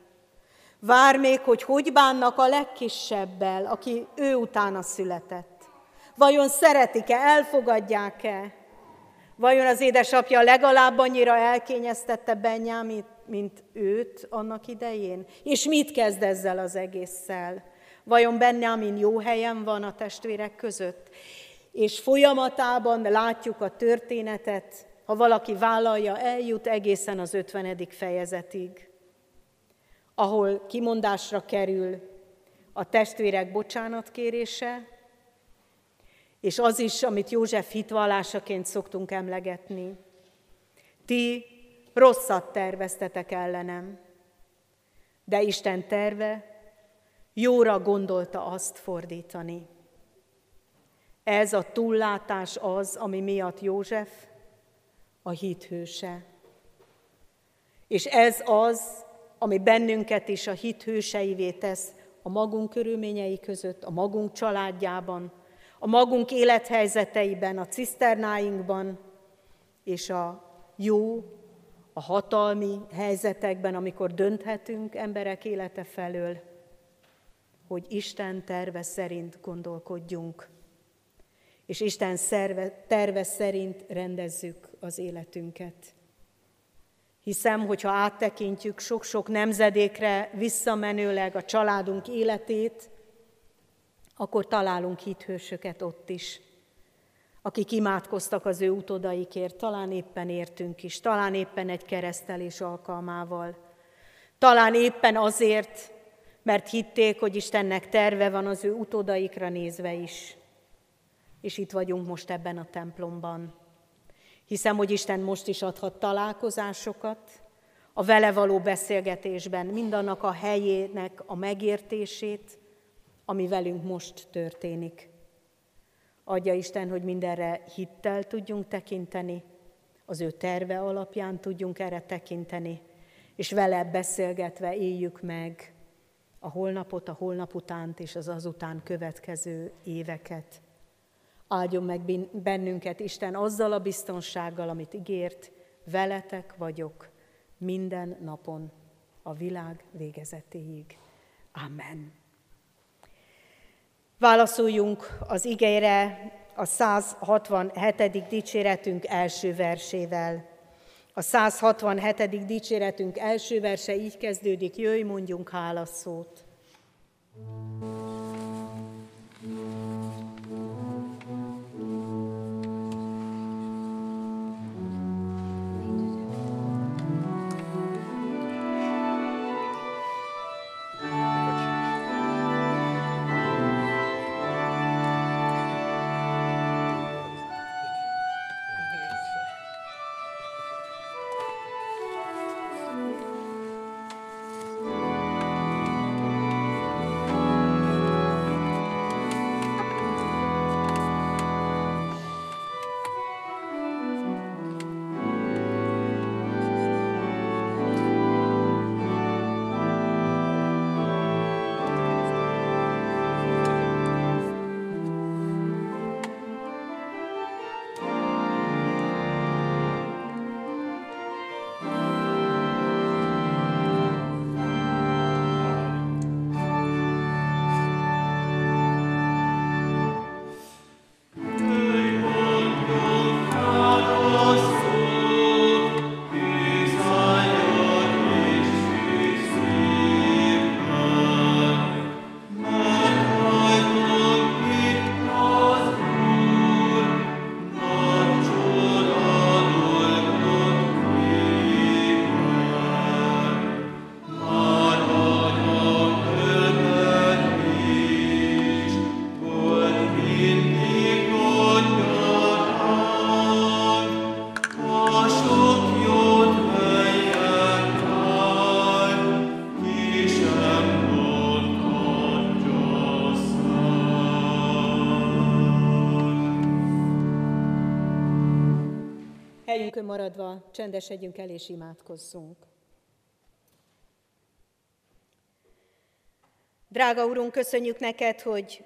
Vár még, hogy hogy bánnak a legkisebbel, aki ő utána született. Vajon szeretik-e, elfogadják-e? Vajon az édesapja legalább annyira elkényeztette Benyámit, mint őt annak idején? És mit kezd ezzel az egésszel? Vajon Benjamin jó helyen van a testvérek között? És folyamatában látjuk a történetet, ha valaki vállalja, eljut egészen az 50. fejezetig, ahol kimondásra kerül a testvérek bocsánatkérése, és az is, amit József hitvallásaként szoktunk emlegetni. Ti rosszat terveztetek ellenem, de Isten terve jóra gondolta azt fordítani. Ez a túllátás az, ami miatt József a hithőse. És ez az, ami bennünket is a hithőseivé tesz a magunk körülményei között, a magunk családjában, a magunk élethelyzeteiben, a ciszternáinkban, és a jó, a hatalmi helyzetekben, amikor dönthetünk emberek élete felől, hogy Isten terve szerint gondolkodjunk, és Isten szerve, terve szerint rendezzük az életünket. Hiszem, hogyha áttekintjük sok-sok nemzedékre visszamenőleg a családunk életét, akkor találunk hithősöket ott is, akik imádkoztak az ő utodaikért, talán éppen értünk is, talán éppen egy keresztelés alkalmával, talán éppen azért, mert hitték, hogy Istennek terve van az ő utodaikra nézve is. És itt vagyunk most ebben a templomban. Hiszem, hogy Isten most is adhat találkozásokat, a vele való beszélgetésben, mindannak a helyének a megértését, ami velünk most történik. Adja Isten, hogy mindenre hittel tudjunk tekinteni, az ő terve alapján tudjunk erre tekinteni, és vele beszélgetve éljük meg a holnapot, a holnap utánt és az azután következő éveket. Áldjon meg bennünket Isten azzal a biztonsággal, amit ígért, veletek vagyok minden napon a világ végezetéig. Amen. Válaszoljunk az igére a 167. dicséretünk első versével. A 167. dicséretünk első verse így kezdődik, jöjj, mondjunk hálaszót. thank maradva csendesedjünk el és imádkozzunk. Drága Urunk, köszönjük neked, hogy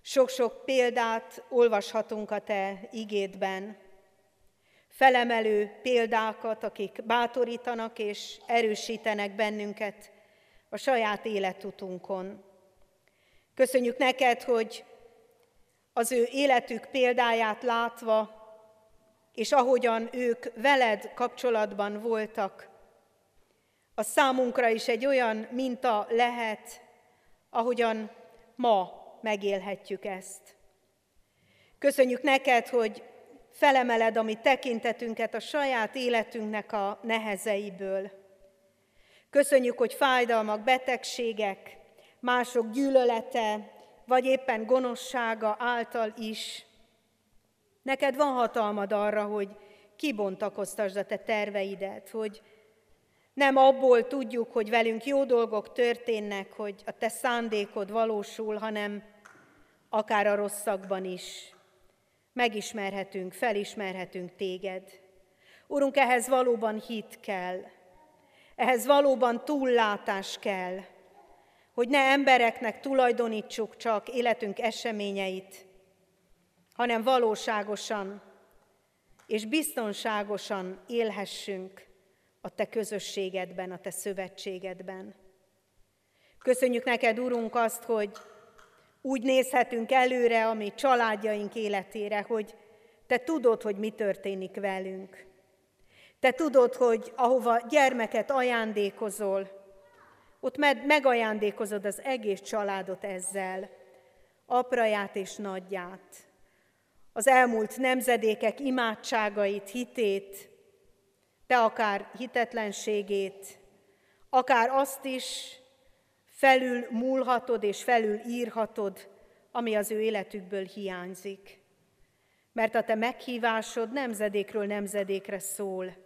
sok-sok példát olvashatunk a Te igédben. Felemelő példákat, akik bátorítanak és erősítenek bennünket a saját életutunkon. Köszönjük neked, hogy az ő életük példáját látva, és ahogyan ők veled kapcsolatban voltak, a számunkra is egy olyan minta lehet, ahogyan ma megélhetjük ezt. Köszönjük neked, hogy felemeled a mi tekintetünket a saját életünknek a nehezeiből. Köszönjük, hogy fájdalmak, betegségek, mások gyűlölete, vagy éppen gonoszsága által is. Neked van hatalmad arra, hogy kibontakoztasd a te terveidet, hogy nem abból tudjuk, hogy velünk jó dolgok történnek, hogy a te szándékod valósul, hanem akár a rosszakban is. Megismerhetünk, felismerhetünk téged. Urunk, ehhez valóban hit kell, ehhez valóban túllátás kell, hogy ne embereknek tulajdonítsuk csak életünk eseményeit, hanem valóságosan és biztonságosan élhessünk a Te közösségedben, a Te szövetségedben. Köszönjük neked, Urunk, azt, hogy úgy nézhetünk előre a mi családjaink életére, hogy Te tudod, hogy mi történik velünk. Te tudod, hogy ahova gyermeket ajándékozol, ott megajándékozod az egész családot ezzel, apraját és nagyját, az elmúlt nemzedékek imádságait, hitét, te akár hitetlenségét, akár azt is felül múlhatod és felül írhatod, ami az ő életükből hiányzik. Mert a te meghívásod nemzedékről nemzedékre szól,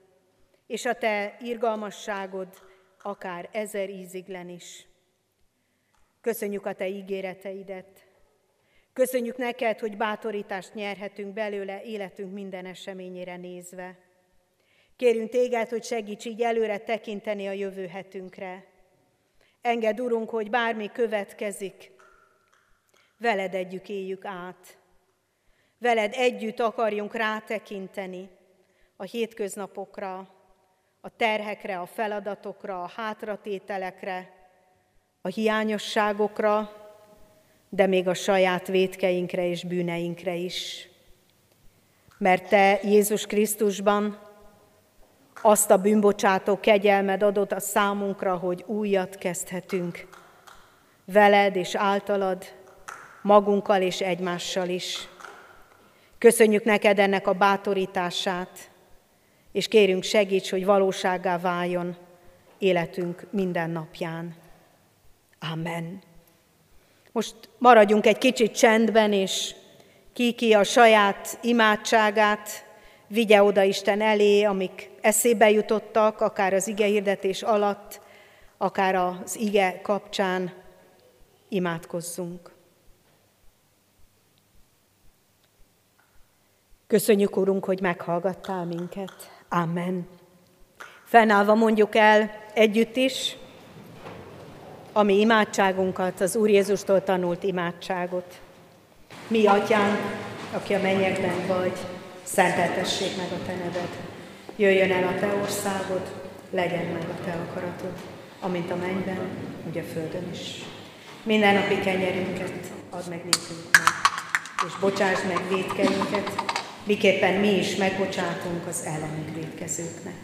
és a te irgalmasságod akár ezer íziglen is. Köszönjük a te ígéreteidet. Köszönjük neked, hogy bátorítást nyerhetünk belőle életünk minden eseményére nézve. Kérünk téged, hogy segíts így előre tekinteni a jövő hetünkre. Engedd, Urunk, hogy bármi következik, veled együtt éljük át. Veled együtt akarjunk rátekinteni a hétköznapokra, a terhekre, a feladatokra, a hátratételekre, a hiányosságokra, de még a saját vétkeinkre és bűneinkre is. Mert Te Jézus Krisztusban azt a bűnbocsátó kegyelmed adott a számunkra, hogy újat kezdhetünk. Veled és általad, magunkkal és egymással is. Köszönjük neked ennek a bátorítását, és kérünk segíts, hogy valóságá váljon életünk minden napján. Amen. Most maradjunk egy kicsit csendben, és ki-ki a saját imádságát vigye oda Isten elé, amik eszébe jutottak, akár az ige hirdetés alatt, akár az ige kapcsán imádkozzunk. Köszönjük, Urunk, hogy meghallgattál minket. Amen. Fennállva mondjuk el együtt is a mi imádságunkat, az Úr Jézustól tanult imádságot. Mi, Atyánk, aki a mennyekben vagy, szenteltessék meg a Te neved. Jöjjön el a Te országod, legyen meg a Te akaratod, amint a mennyben, úgy a földön is. Minden napi kenyerünket add meg nékünk meg, és bocsáss meg védkeinket, miképpen mi is megbocsátunk az ellenünk védkezőknek.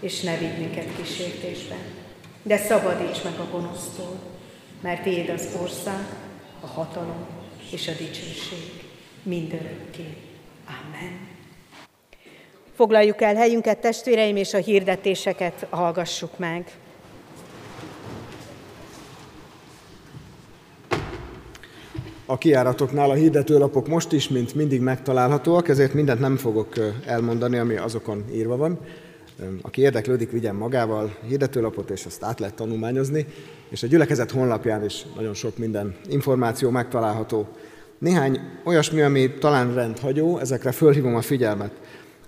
És ne vigy minket kísértésbe, de szabadíts meg a gonosztól, mert Tiéd az ország, a hatalom és a dicsőség mindörökké. Amen. Foglaljuk el helyünket, testvéreim, és a hirdetéseket hallgassuk meg. A kiáratoknál a hirdetőlapok most is, mint mindig megtalálhatóak, ezért mindent nem fogok elmondani, ami azokon írva van. Aki érdeklődik, vigyen magával hirdetőlapot, és azt át lehet tanulmányozni, és a gyülekezet honlapján is nagyon sok minden információ megtalálható. Néhány olyasmi, ami talán rendhagyó, ezekre fölhívom a figyelmet.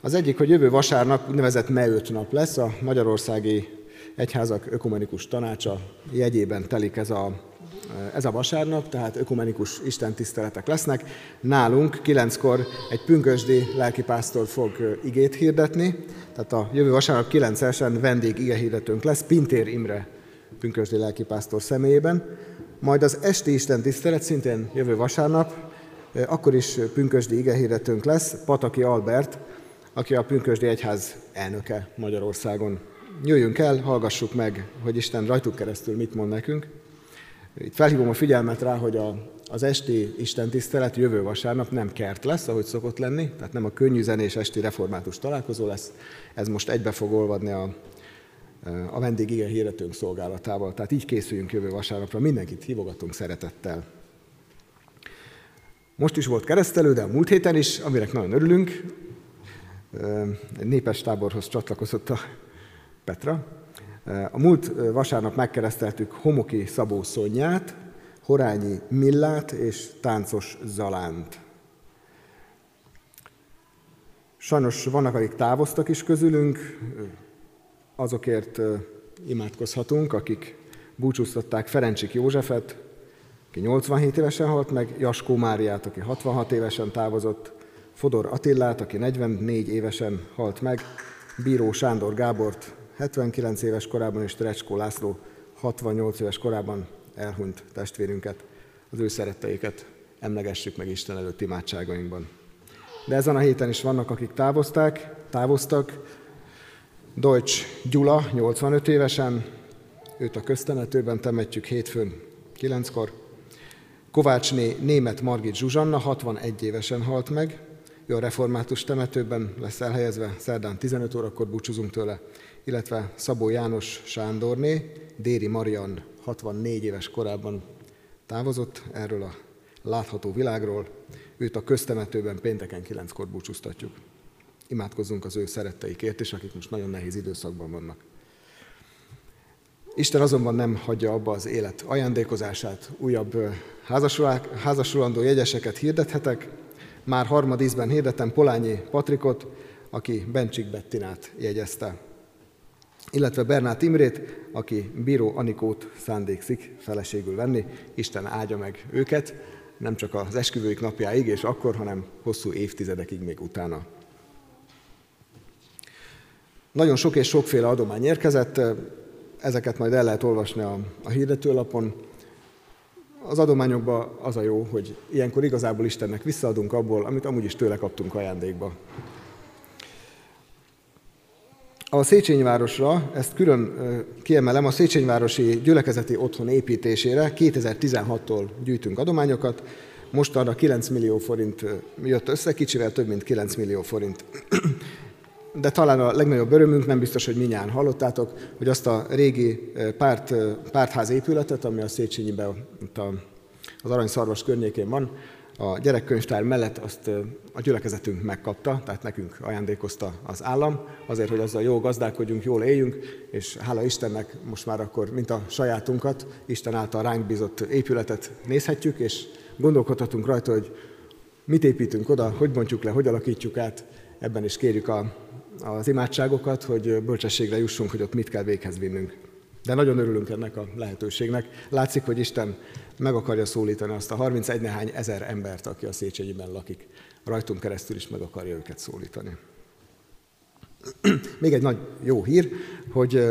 Az egyik, hogy jövő vasárnap úgynevezett meőt nap lesz, a Magyarországi Egyházak Ökumenikus Tanácsa jegyében telik ez a, ez a vasárnap, tehát ökumenikus istentiszteletek lesznek. Nálunk kilenckor egy pünkösdi lelkipásztor fog igét hirdetni, tehát a jövő vasárnap 9-esen vendég igehirdetőnk lesz, Pintér Imre pünkösdi lelkipásztor személyében. Majd az esti Isten tisztelet szintén jövő vasárnap, akkor is pünkösdi igehirdetőnk lesz, Pataki Albert, aki a Pünkösdi Egyház elnöke Magyarországon. Jöjjünk el, hallgassuk meg, hogy Isten rajtuk keresztül mit mond nekünk. Itt felhívom a figyelmet rá, hogy a, az esti Isten tisztelet jövő vasárnap nem kert lesz, ahogy szokott lenni, tehát nem a könnyű zenés esti református találkozó lesz, ez most egybe fog olvadni a, a vendég igen hirdetőnk szolgálatával. Tehát így készüljünk jövő vasárnapra, mindenkit hívogatunk szeretettel. Most is volt keresztelő, de a múlt héten is, aminek nagyon örülünk. Egy népes táborhoz csatlakozott a Petra. A múlt vasárnap megkereszteltük Homoki Szabó Szonyát, Horányi Millát és Táncos Zalánt. Sajnos vannak, akik távoztak is közülünk, azokért imádkozhatunk, akik búcsúztatták Ferencsik Józsefet, aki 87 évesen halt meg, Jaskó Máriát, aki 66 évesen távozott, Fodor Attillát, aki 44 évesen halt meg, Bíró Sándor Gábort 79 éves korában, és Trecskó László 68 éves korában elhunyt testvérünket, az ő szeretteiket emlegessük meg Isten előtt imádságainkban. De ezen a héten is vannak, akik távozták, távoztak, Deutsch Gyula, 85 évesen, őt a köztemetőben temetjük hétfőn 9-kor. Kovácsné német Margit Zsuzsanna, 61 évesen halt meg, ő a református temetőben lesz elhelyezve, szerdán 15 órakor búcsúzunk tőle, illetve Szabó János Sándorné, Déri Marian 64 éves korában távozott erről a látható világról, őt a köztemetőben pénteken 9-kor búcsúztatjuk. Imádkozzunk az ő szeretteikért is, akik most nagyon nehéz időszakban vannak. Isten azonban nem hagyja abba az élet ajándékozását, újabb házasulandó jegyeseket hirdethetek. Már harmadízben hirdetem Polányi Patrikot, aki Bencsik Bettinát jegyezte, illetve Bernát Imrét, aki Bíró Anikót szándékszik feleségül venni. Isten áldja meg őket, nem csak az esküvőik napjáig és akkor, hanem hosszú évtizedekig még utána. Nagyon sok és sokféle adomány érkezett, ezeket majd el lehet olvasni a, a hirdetőlapon. Az adományokban az a jó, hogy ilyenkor igazából Istennek visszaadunk abból, amit amúgy is tőle kaptunk ajándékba. A Széchenyi városra, ezt külön kiemelem, a Széchenyi városi gyülekezeti otthon építésére 2016-tól gyűjtünk adományokat, most arra 9 millió forint jött össze, kicsivel több mint 9 millió forint. De talán a legnagyobb örömünk, nem biztos, hogy minnyáján hallottátok, hogy azt a régi párt, pártház épületet, ami a Széchenyiben, az Aranyszarvas környékén van, a gyerekkönyvtár mellett azt a gyülekezetünk megkapta, tehát nekünk ajándékozta az állam, azért, hogy azzal jó gazdálkodjunk, jól éljünk, és hála Istennek most már akkor, mint a sajátunkat, Isten által ránk bízott épületet nézhetjük, és gondolkodhatunk rajta, hogy mit építünk oda, hogy bontjuk le, hogy alakítjuk át, ebben is kérjük a az imádságokat, hogy bölcsességre jussunk, hogy ott mit kell véghez vinnünk. De nagyon örülünk ennek a lehetőségnek. Látszik, hogy Isten meg akarja szólítani azt a 31 nehány ezer embert, aki a Széchenyiben lakik. Rajtunk keresztül is meg akarja őket szólítani. Még egy nagy jó hír, hogy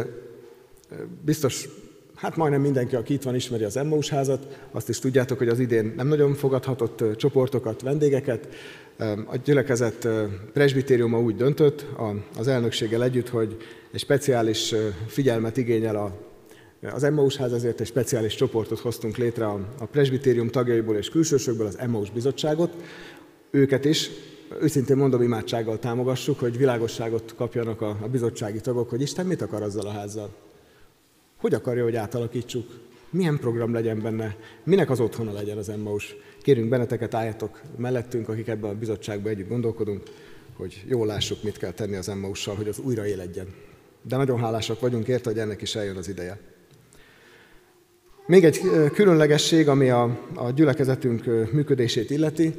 biztos, hát majdnem mindenki, aki itt van, ismeri az Emmaus házat. Azt is tudjátok, hogy az idén nem nagyon fogadhatott csoportokat, vendégeket, a gyülekezet presbitériuma úgy döntött az elnökséggel együtt, hogy egy speciális figyelmet igényel a, az Emmaus ház, ezért egy speciális csoportot hoztunk létre a, a presbitérium tagjaiból és külsősökből, az Emmaus bizottságot. Őket is őszintén mondom, imádsággal támogassuk, hogy világosságot kapjanak a, a bizottsági tagok, hogy Isten mit akar azzal a házzal. Hogy akarja, hogy átalakítsuk? Milyen program legyen benne? Minek az otthona legyen az Emmaus? Kérünk benneteket, álljatok mellettünk, akik ebben a bizottságban együtt gondolkodunk, hogy jól lássuk, mit kell tenni az Emmaussal, hogy az újra éledjen. De nagyon hálásak vagyunk érte, hogy ennek is eljön az ideje. Még egy különlegesség, ami a, a gyülekezetünk működését illeti.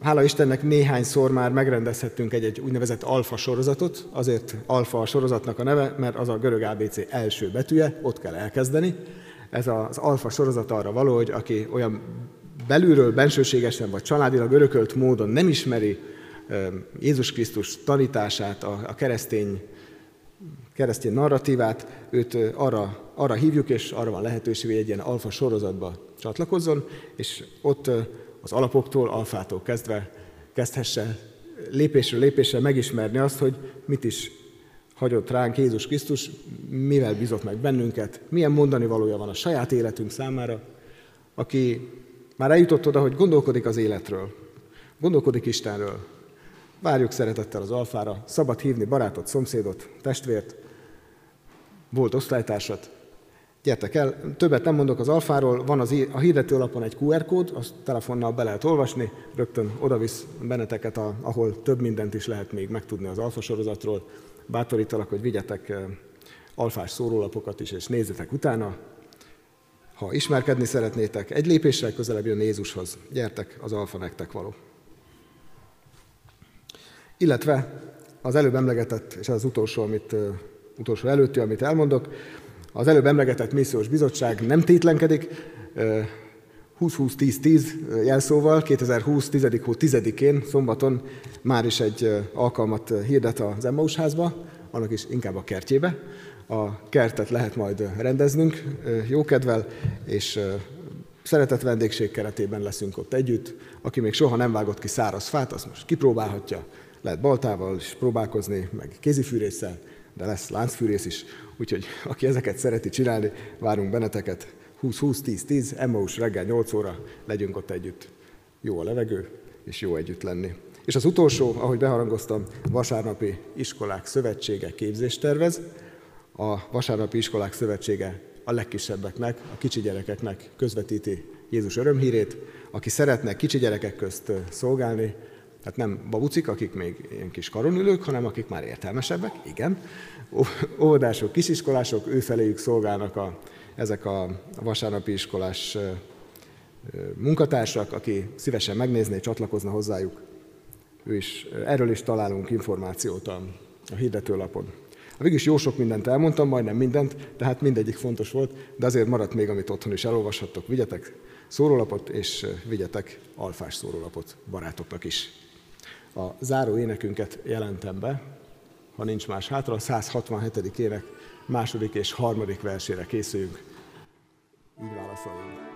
hála Istennek néhányszor már megrendezhettünk egy, egy úgynevezett alfa sorozatot, azért alfa a sorozatnak a neve, mert az a görög ABC első betűje, ott kell elkezdeni. Ez az alfa sorozat arra való, hogy aki olyan belülről, bensőségesen vagy családilag örökölt módon nem ismeri Jézus Krisztus tanítását, a, keresztény, keresztény narratívát, őt arra, arra hívjuk, és arra van lehetőség, hogy egy ilyen alfa sorozatba csatlakozzon, és ott az alapoktól, alfától kezdve kezdhesse lépésről lépésre megismerni azt, hogy mit is hagyott ránk Jézus Krisztus, mivel bizott meg bennünket, milyen mondani valója van a saját életünk számára, aki már eljutott oda, hogy gondolkodik az életről, gondolkodik Istenről. Várjuk szeretettel az alfára, szabad hívni barátot, szomszédot, testvért, volt osztálytársat, Gyertek el, többet nem mondok az alfáról, van az, a hirdetőlapon egy QR kód, azt telefonnal be lehet olvasni, rögtön odavisz benneteket, a, ahol több mindent is lehet még megtudni az alfa sorozatról. Bátorítalak, hogy vigyetek eh, alfás szórólapokat is, és nézzetek utána. Ha ismerkedni szeretnétek, egy lépéssel közelebb jön Jézushoz. Gyertek, az alfa nektek való. Illetve az előbb emlegetett, és az utolsó, amit, utolsó előtti, amit elmondok, az előbb emlegetett missziós bizottság nem tétlenkedik, 20-20-10-10 jelszóval 2020 10. hó 10-én szombaton már is egy alkalmat hirdet az Emmaus házba, annak is inkább a kertjébe. A kertet lehet majd rendeznünk jókedvel, és szeretett vendégség keretében leszünk ott együtt. Aki még soha nem vágott ki száraz fát, az most kipróbálhatja. Lehet baltával is próbálkozni, meg kézifűrésszel, de lesz láncfűrész is, úgyhogy aki ezeket szereti csinálni, várunk benneteket 20-20-10-10, Emmaus reggel 8 óra, legyünk ott együtt. Jó a levegő, és jó együtt lenni. És az utolsó, ahogy beharangoztam, Vasárnapi Iskolák Szövetsége képzést tervez. A Vasárnapi Iskolák Szövetsége a legkisebbeknek, a kicsi gyerekeknek közvetíti Jézus örömhírét. Aki szeretne kicsi gyerekek közt szolgálni, tehát nem babucik, akik még ilyen kis karonülők, hanem akik már értelmesebbek, igen. Óvodások, kisiskolások, ő feléjük szolgálnak a, ezek a vasárnapi iskolás munkatársak, aki szívesen megnézné, csatlakozna hozzájuk. Ő is, erről is találunk információt a, a hirdetőlapon. A végül is jó sok mindent elmondtam, majdnem mindent, tehát mindegyik fontos volt, de azért maradt még, amit otthon is elolvashattok. Vigyetek szórólapot, és vigyetek alfás szórólapot barátoknak is. A záró énekünket jelentem be, ha nincs más hátra, a 167. ének második és harmadik versére készüljünk. Így válaszoljunk.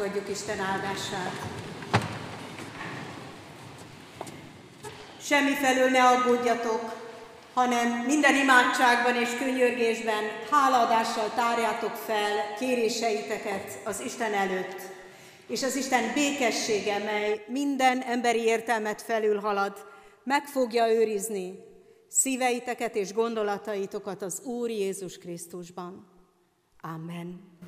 Fogadjuk Isten áldását. Semmi felől ne aggódjatok, hanem minden imádságban és könyörgésben hálaadással tárjátok fel kéréseiteket az Isten előtt, és az Isten békessége, mely minden emberi értelmet felülhalad, meg fogja őrizni szíveiteket és gondolataitokat az Úr Jézus Krisztusban. Amen.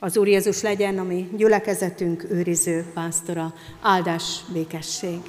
Az Úr Jézus legyen a mi gyülekezetünk őriző pásztora. Áldás, békesség!